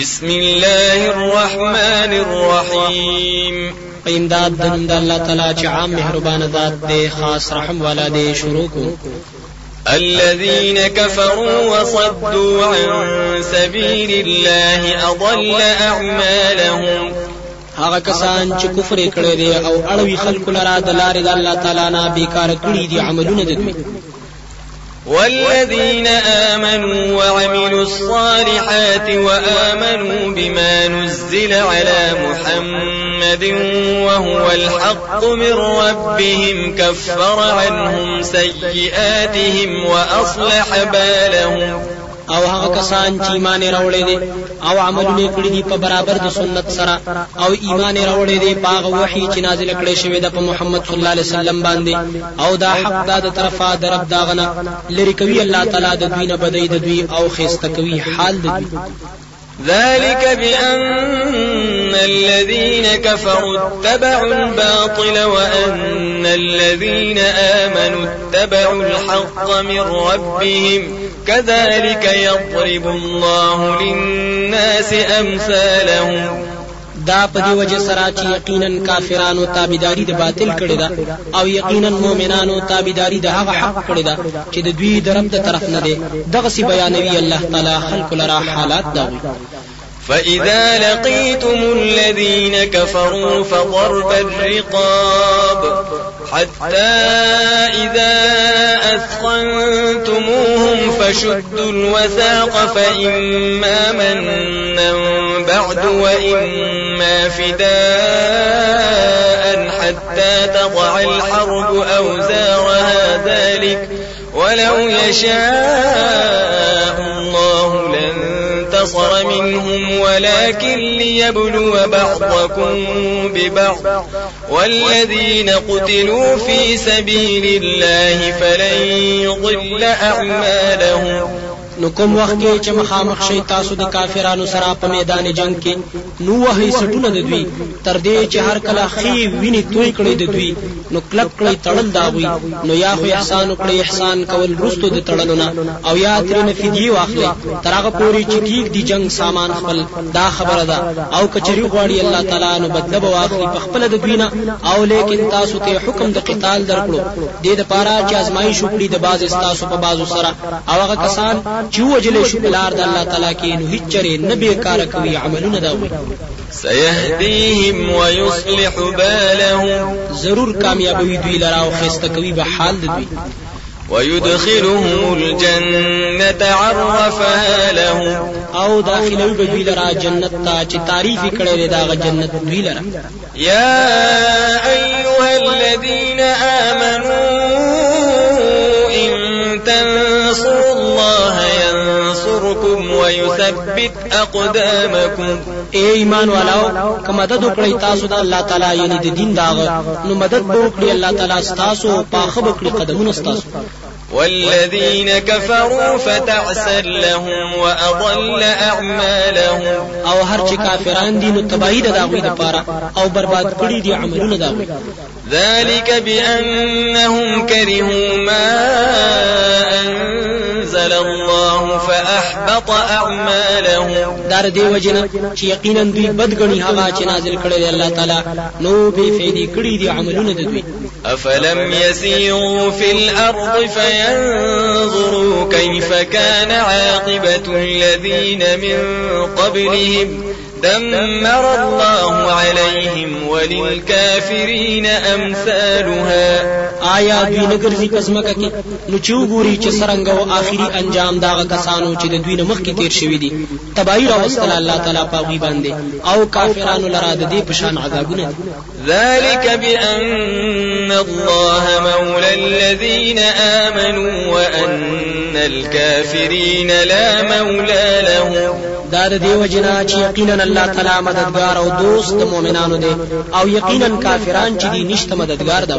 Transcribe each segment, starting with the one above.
بسم الله الرحمن الرحيم. امداد د نوم د الله تعالی چې عام مهربان ذات دی خاص رحم والا دی شروع کو. الذين كفروا وصدوا عن سبيل الله أضل أعمالهم. هغه کسان چې کفر کړي دي أو اړوي خلکو لرا د لارې د الله تعالی نه بیکار کړي دي عملونه د دوی والذين آمنوا وعملوا الصالحات وآمنوا بما نزل على محمد وهو الحق من ربهم كفر عنهم سيئاتهم وأصلح بالهم او هغه کسان چې ایمان راوړي دي او عملونه کړی دي په برابر د سنت سره او ایمان راوړي دي په هغه وحي چې نازل کړي شوی د محمد صلی الله علیه وسلم باندې. او دا حق دا د طرفه د رب داغنه لری کوي الله تعالی د دوی نه بدای د دوی او خيسته کوي حال د دوی. ذلك بأن الذين كفروا اتبعوا الباطل وأن الذين آمنوا اتبعوا الحق من ربهم كذلك يضرب الله للناس أمثالهم. دا په دی وجه سره چې یقینا کافرانو تابعداري د باطل کړی دا او یقینا مؤمنانو تابعداري د هغه حق کړی دا چې د دوی د رب د طرف نه دی دغه سی بیانوي الله تعالی خلق لرا حالات دا فإذا لقيتم الذين كفروا فضرب الرقاب حتى إذا أثخنتموهم فشدوا الوثاق فإما منا بعد وإما فداء حتى تضع الحرب أوزارها ذلك ولو يشاء الله. لانتصر منهم ولكن ليبلو بعضكم ببعض. والذين قتلوا في سبيل الله فلن يضل أعمالهم. نو کوم وخت کې چې مخامخ شي تاسو د کافرانو سره په میدان جنگ کې نو وهي سټونه د دوی. تر دې چې هر کله خي ویني توي کړي د دوی نو کلب کړي تړل داوي نو یا خو احسان وکړي احسان کول رستو د تړلونه او یا ترنه فدیه واخلي ترغه پوری چې ټیک دی جنگ سامان خپل دا خبره ده. او کچري غواړي الله تعالی نو بدله واخلي په خپل د دوی نه. او لیکن تاسو ته حکم د قتال درکړو. د دې لپاره چې ازمایښت وکړي د باز تاسو په بازو سره. او هغه کسان چې وجلې شو د الله تعالی کې نو هیڅ چره نه بیکار کوي عملونه دا وي سيهديهم ويصلح بالهم. ضرور کامیابوي دوی لرا أو خسته کوي به حال دوی. ويدخلهم الجنة عرفها لهم. أو داخلوي به دوی لرا جنت ته چې تعریف کړي دا جنت دوی لرا. يا أيها الذين آمنوا إن تنصروا الله ينصركم ويثبت أقدامكم۔ اے ایمان والاو که مدد وکړی تاسو د الله تعالی یعنی د دین داغه نو مدد به وکړي الله تعالی تاسو پاخه وکړي قدمونه تاسو والذين كفروا فتعسا لهم وأضل أعمالهم۔ او هر چې کافران دي نو تباہی د داوی د پاره او برباد کړي دي عملونه داوی ذلك بأنهم كرهوا ما أنزل الله فأحبط أعمالهم. دار دی وجنه چې یقینا دوی بدګنی هغه چې نازل دی الله تعالی نو به فیدی دي عملونه د دوی. أفلم يسيروا في الأرض فينظروا كيف كان عاقبة الذين من قبلهم؟ دمر الله عليهم وللكافرين أمثالها. آیا دوی نه ګرځي پزماکه کې نو چې وګوري چې څنګه او آخري انجام داغه کسانو چې د دوی نه مخکې تیر شوی دي تباہی راوستل الله تعالی په وی باندې او کافرانو لرا د دې پشان عذابونه ذلك بأن الله مولى الذين آمنوا وأن الكافرين لا مولى لهم. دا د دیو جنا چې یقینا الله تعالی مددگار او دوست د مؤمنانو دی او یقینا کافران چې دي نشته مددگار دی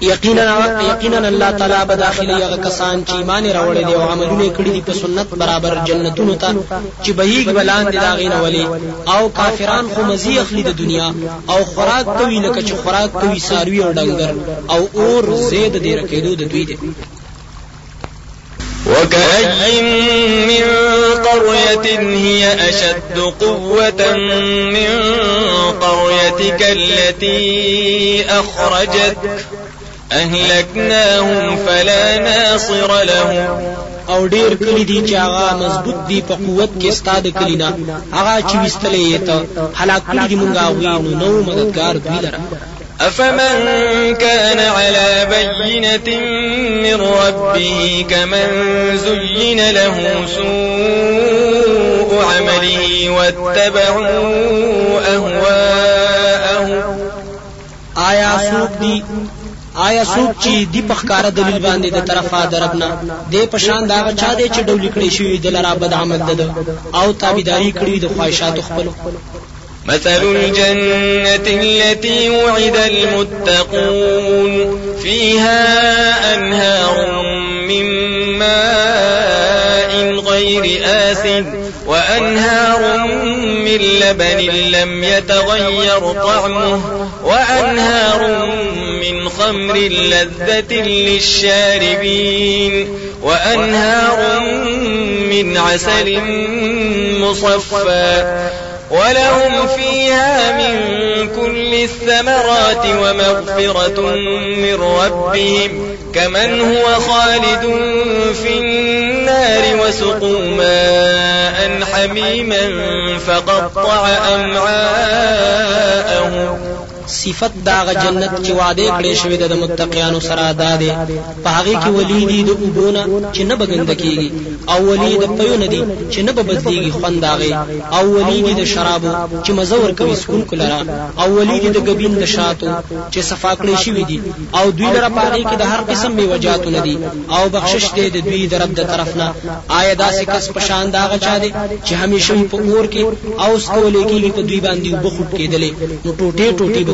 یقینا یقینا الله تعالی به داخلي هغه کسان چې ایمان راوړي دي او عملونه کړی دي په سنت برابر جنتونو ته چې بهیګ بلان دي داغین ولي. او کافران خو مزي اخلي د دنیا. او خوراک کوي لکه چې خوراک کوي ساروي او ډنګر. او اور زید دي رکیدو د دوی دي وكأي من قرية هي أشد قوة من قريتك التي أخرجتك أهلكناهم فلا ناصر لهم. او ډیر کلی دي چې هغه مضبوط دي په قوت کې ستا د کلي نه هغه چې وستلې ته هلاک کړي دي مونږه وی نو نو مددگار دوی لره. أفمن كان على بينة من ربه كمن زين له سوء عمله واتبعوا أهواءه. آیا سوق آیا څوک چې دی په ښکارا دلیل باندې د طرفه دربنا د پشان دا چا دی چې ډول کړی شوی د لرا بد عمل ده أو تابعداري کړی د خواهشات خپل مثل الجنة التي وعد المتقون فيها أنهار من ماء غير آسن وأنهار من لبن لم يتغير طعمه وأنهار من خمر لذة للشاربين وأنهار من عسل مصفى ولهم فيها من كل الثمرات ومغفرة من ربهم كمن هو خالد في النار وسقوا ماء حميما فقطع أمعاءهم صفت دا جنت چې وعده کړې شوی د متقینانو سره داده په هغه کې ولی دي د وبونه چې نه بغند کیږي او ولی د پيونه دي چې نه بدليږي خوند هغه او ولی دي د شرابو چې مزور کوي سکون کولرا او ولی دي د غبین د شاتو چې صفا کړې شوی دي. او دوی لپاره پاره کې د هر قسم می وجاتو ندي او بخشش دې د دوی د رب د طرف نه. آیا داسې کس پشان دا چا دي چې همیشه په اور کې او سکولې کې په دوی باندې وبخوت کېدلې نو ټوټه ټوټه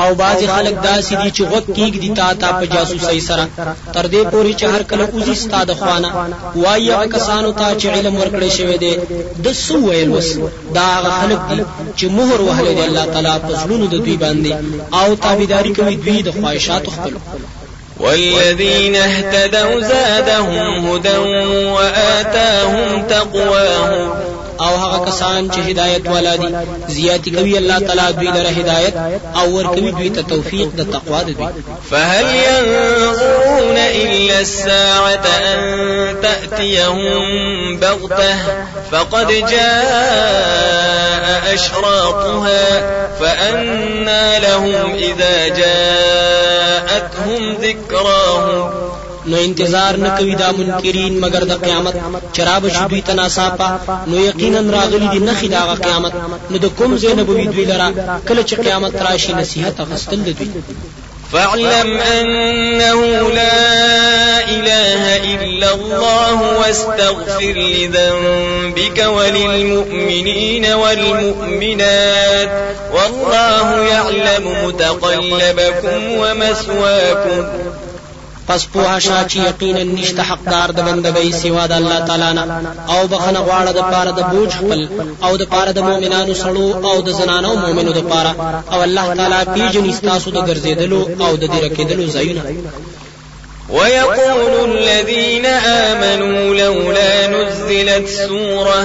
او بعضی خلک داسې دي چې غوږ کېږدي تا ته په جاسوسۍ سره. تر دې پورې چې هر کله اوزي ستا د خوا نه وایي هغه کسانو ته چې علم ورکړی شوی دی. د څه ویل اوس؟ دا هغه خلک دي چې مهر وهلی دی الله تعالی په زړونو د دوی باندې. او تابعداري کوي دوی د خواهشاتو خپلو والذين اهتدوا زادهم هدى وآتاهم تقواهم أو هغه کسان چې هدایت والا دي. زیاتی کوي الله تعالی دوی لره هدایت أو ور کوي دوی ته توفیق د تقوا د دوی. فهل ينظرون إلا الساعة أن تأتيهم بغتة فقد جاء أشراطها فأنى لهم إذا جاءتهم ذكراهم نو انتظار نه کوي دا منکرین مگر د قیامت. چې راب شي دوی ته ناساپه نو یقینا راغلی دي نخې د قیامت. نو د کوم ځای نه به وی دوی لره؟ کله چې قیامت راشي نصیحت غستل دوی. فاعلم أنه لا إله إلا الله واستغفر لذنبك وللمؤمنين والمؤمنات والله يعلم متقلبكم ومثواكم پس په شا چې یقینا نشته حقدار د بندګۍ سوا د الله تعالی نه. او بخنه غواړه د پاره د بوج خپل او د پاره د مؤمنانو سړو او د زنانو مؤمنو د پاره. او الله تعالی پیژني تاسو د ګرځېدلو او د دې رکېدلو ځایونه. ويقول الذين آمنوا لولا نزلت سورة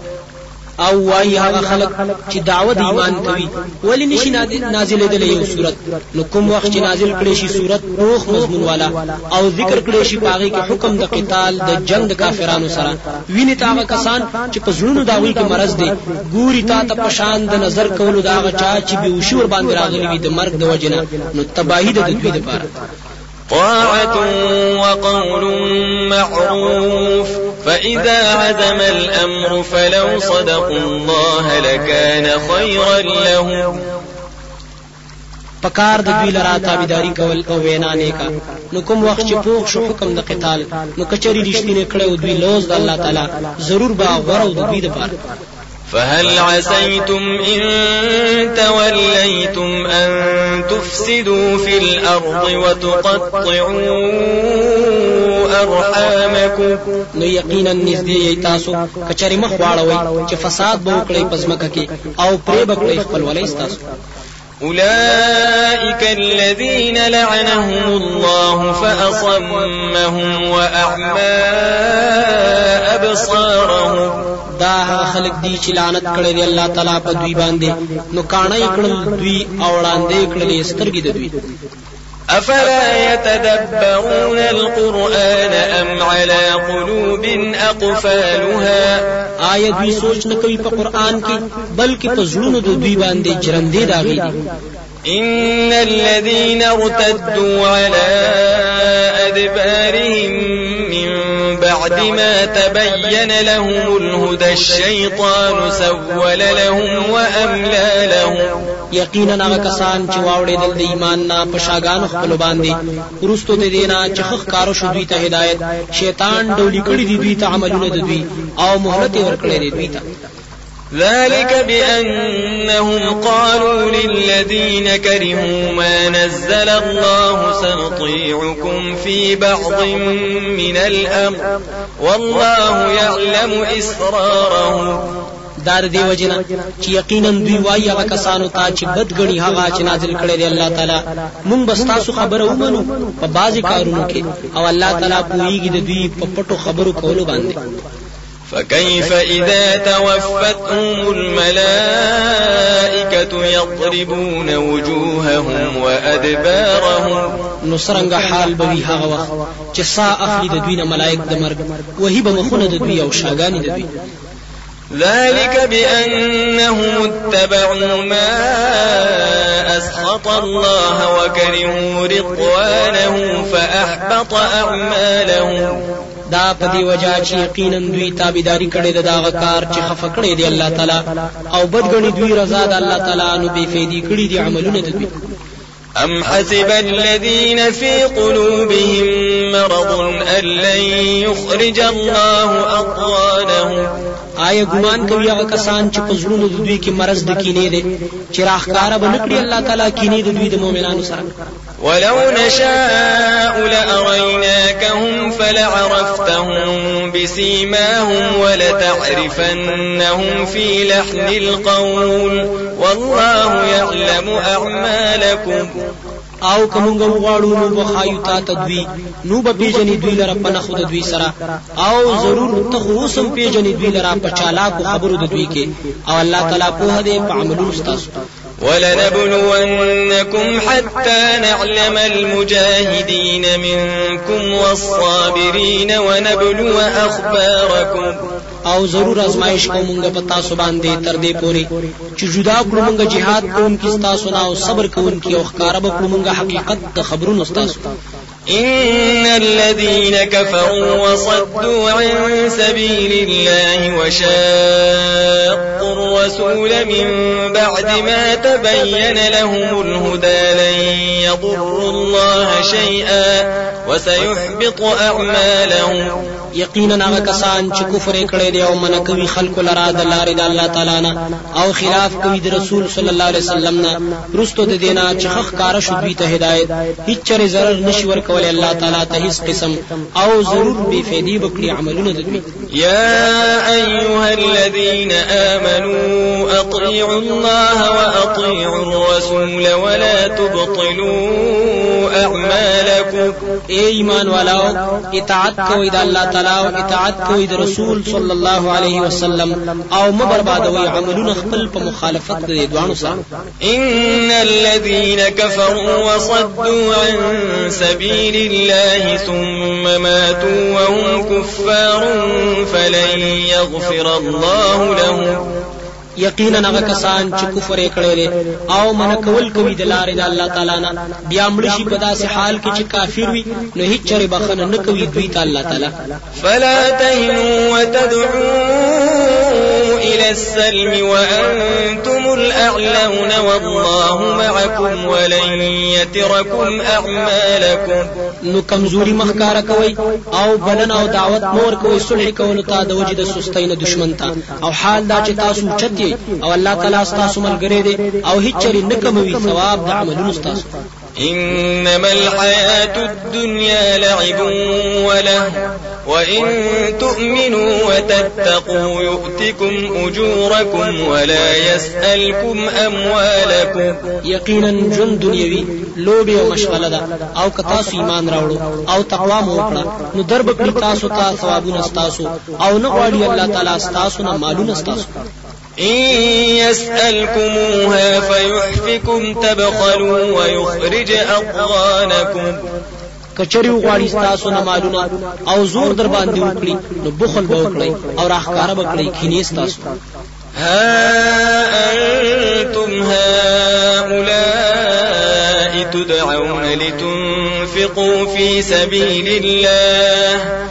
او وای هغه خلک چې دعوت ایمان کوي. ولی نشي نازل دي یو سورت. نو کوم وخت چې نازل کړي شي سورت روح مضمون والا. او ذکر کړي شي په هغې کې حکم د قتال د جنگ د کافرانو سره. وینې ته هغه کسان چې په زړونو د دوی کې مرض دی ګوري تا ته پشان د نظر کولو د هغه چا چې بې هوشي ور باندې راغلي وي د مرګ د وجنه نو تباهي د دوی لپاره طاعة وقول معروف. فإذا عزم الأمر فلو صدقوا الله لكان خيرا لهم. پکار د دوی لره تابعداري کول او وینا نیکا نو کوم وخت چې پوخ شو حکم د قتال. نو کچري رښتینه کړه او دوی لوز د الله تعالی. ضرور به غوره وو دوی د پاره فهل عسيتم إن توليتم أن تفسدوا في الأرض وتقطعوا أرحامكم؟ نو یقینا نږدې یی تاسو کچری مخ واړوي چې فساد به وکړي په زمکه کې او پرې بکړي خپلولۍ تاسو أولئك الذين لعنهم الله فأصمهم وأعمى أبصارهم. دا خلق دي چې لعنت کړي دی الله تعالی په دوی باندې. نو کاڼه کړل دوی او ړاندې کړل سترګې د دوی. أفلا يتدبرون القرآن أم على قلوب أقفالها؟ آیا دوی سوچ نه کوي په قرآن کې؟ بلکې په زړونو د دوی باندې جرندې داغي إن الذين ارتدوا على أدبارهم بعد ما تبين لهم الهدى الشيطان سول لهم وأملى لهم. یقینا هغه کسان چې واوړېدل د ایمان نه په شاګانو خپل باندې ورستو د دینا چې خخ کارو شو دوی ته هدایت. شیطان ډولی کړی دی دوی ته عملونه د دوی او مهلت ورکړی دی دوی ته ذلك بأنهم قالوا للذين كرهوا ما نزل الله سنطيعكم في بعض من الأمر. والله يعلم إسرارهم دا د دې وجې نه چې یقینا دوی وایي هغه کسانو ته چې بد ګڼي هغه چې نازل کړی دی الله تعالی. مونږ به ستاسو خبره ومنو په بعضی کارونو کې. او الله تعالی پوېږي د دوی په پټو خبرو کولو باندې. فكيف إذا توفتهم الملائكة يضربون وجوههم وأدبارهم؟ نو څرنګ حال به وي هغه وخت چې سا اخلي د دوی نه ملائک د مرګ وهي به مخونه د دوی أو شاګانی د دوی. ذلك بأنهم اتبعوا ما أسخط الله وكرهوا رضوانه فأحبط أعمالهم. دا په دی وجہ چې یقینا دوی تابعداري کړې ده دا کار چې خفه کړې دی الله تعالی. أو بدګنی دوی رضا د الله تعالی نو بے فیدی کړې دي عملونه د دوی. أم حسب الذين في قلوبهم مرض أن لن يخرج الله أضغانهم آیا ګمان کوي هغه کسان چې په زړونو د دوی کې مرز د کینې دي چې راخکاره به نکړي الله تعالی کینې د دوی د مؤمنانو سره. ولو نشاء لأريناكهم فلعرفتهم بسيماهم ولتعرفنهم في لحن القول. والله يعلم أعمالكم. آو کومګه وغواړو نو بخایو تا تدوی نو به پیژنې دوی لره په نخو د دوی سره. آو ضرور ته خو سم پیژنې دوی لره په چالاکو خبرو د دوی کې. أو الله تعالی په هده په عملونو ستاسو ولنبلونكم حتى نعلم المجاهدين منكم والصابرين ونبلو أخباركم أو ضرور ازمایش کومګه په تاسو باندې تر دې پوري چې جدا کړو مونږه jihad کوم کې تاسو نه أو صبر کوم کې أو ښکارا به کړو مونږه حقیقت د خبرونو تاسو إن الذين كفروا وصدوا عن سبيل الله وشاقوا الرسول من بعد ما تبين لهم الهدى لن يضروا الله شيئا وسيحبط أعمالهم. یقینا هغه کسان چې کفر کړي دي او من کوي خلق لرا د لارې د الله تعالی نه او خلاف کوي د رسول صلی الله علیه وسلم نه. رستو د دینا چې خخ کار شو دوی ته هدایت. هیڅ چره zarar نشي ورکول الله تعالی ته هیڅ قسم. او ضرور به فیدی بکړي عملونه د دوی. يا أيها الذين آمنوا أطيعوا الله وأطيعوا الرسول ولا تبطلوا أعمالكم. اے ایمان والاو اطاعت کوئ د الله تعالی أو اطاعت کوئ د رسول صلی الله علیه وسلم. أو مبربادوي عملونه خپل په مخالفت د دوانو سره إن الذين كفروا وصدوا عن سبيل الله ثم ماتوا وهم كفار فلن يغفر الله لهم. یقینا هغه کسان چې کفر یې کړی او منع کول کوي د لارې د الله تعالی نه. بیا مړ شي په داسې حال کې چې کافر وي نو هیڅ چره بښنه نه کوي دوی ته الله تعالی. فلا تهنوا وتدعوا إلى السلم وأنتم الأعلون والله معكم ولن يتركم أعمالكم. نو کمزوري مه ښکاره کوئ او بلنه او دعوت مه ورکوئ صلح کولو ته د وجې د سستۍ نه دشمن ته. او حال دا چې تاسو اوچت یئ او الله تعالی تاسو ملګری دی او هیڅ چری نه کموي ثواب د عملونو تاسو إنما الحياة الدنيا لعب وله وإن تؤمنوا وتتقوا يؤتكم أجوركم ولا يسألكم أموالكم. یقینا ژوند دنیوي لوبه او مشغله ده او که تاسو ایمان راوړو او تقوا مو وکړه نو درب کړی تاسو ته ثوابونه تاسو او نه غواړي الله تعالی تاسو نه مالونه تاسو إن يسألكموها فيحفكم تبخلوا ويخرج أضغانكم. کچری وغواړي تاسو نه مالونه أو زور در باندې وکړي نو بخل به وکړي أو راخکاره به کړی کینې تاسو ها أنتم هؤلاء تدعون لتنفقوا في سبيل الله.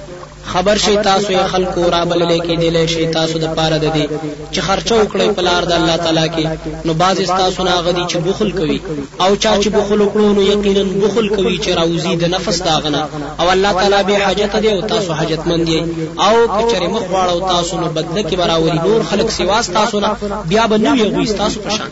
خبر شي تاسو یې خلکو را بللې کېدی شي تاسو د پاره د دي چې خرچه وکړي په لار د الله تعالی کې نو باز تاسو نه هغه دي چې بخل کوي. او چا چې بخل وکړو نو یقینا بخل کوي چې راوزي د نفس د هغه نه او الله تعالی بې حاجته دی او تاسو حاجتمند دي او کچره مخ واړو تاسو نو بدله کې به راوړي نور خلک سیوا ستاسو نه بیا به نه وي هغوی تاسو په شان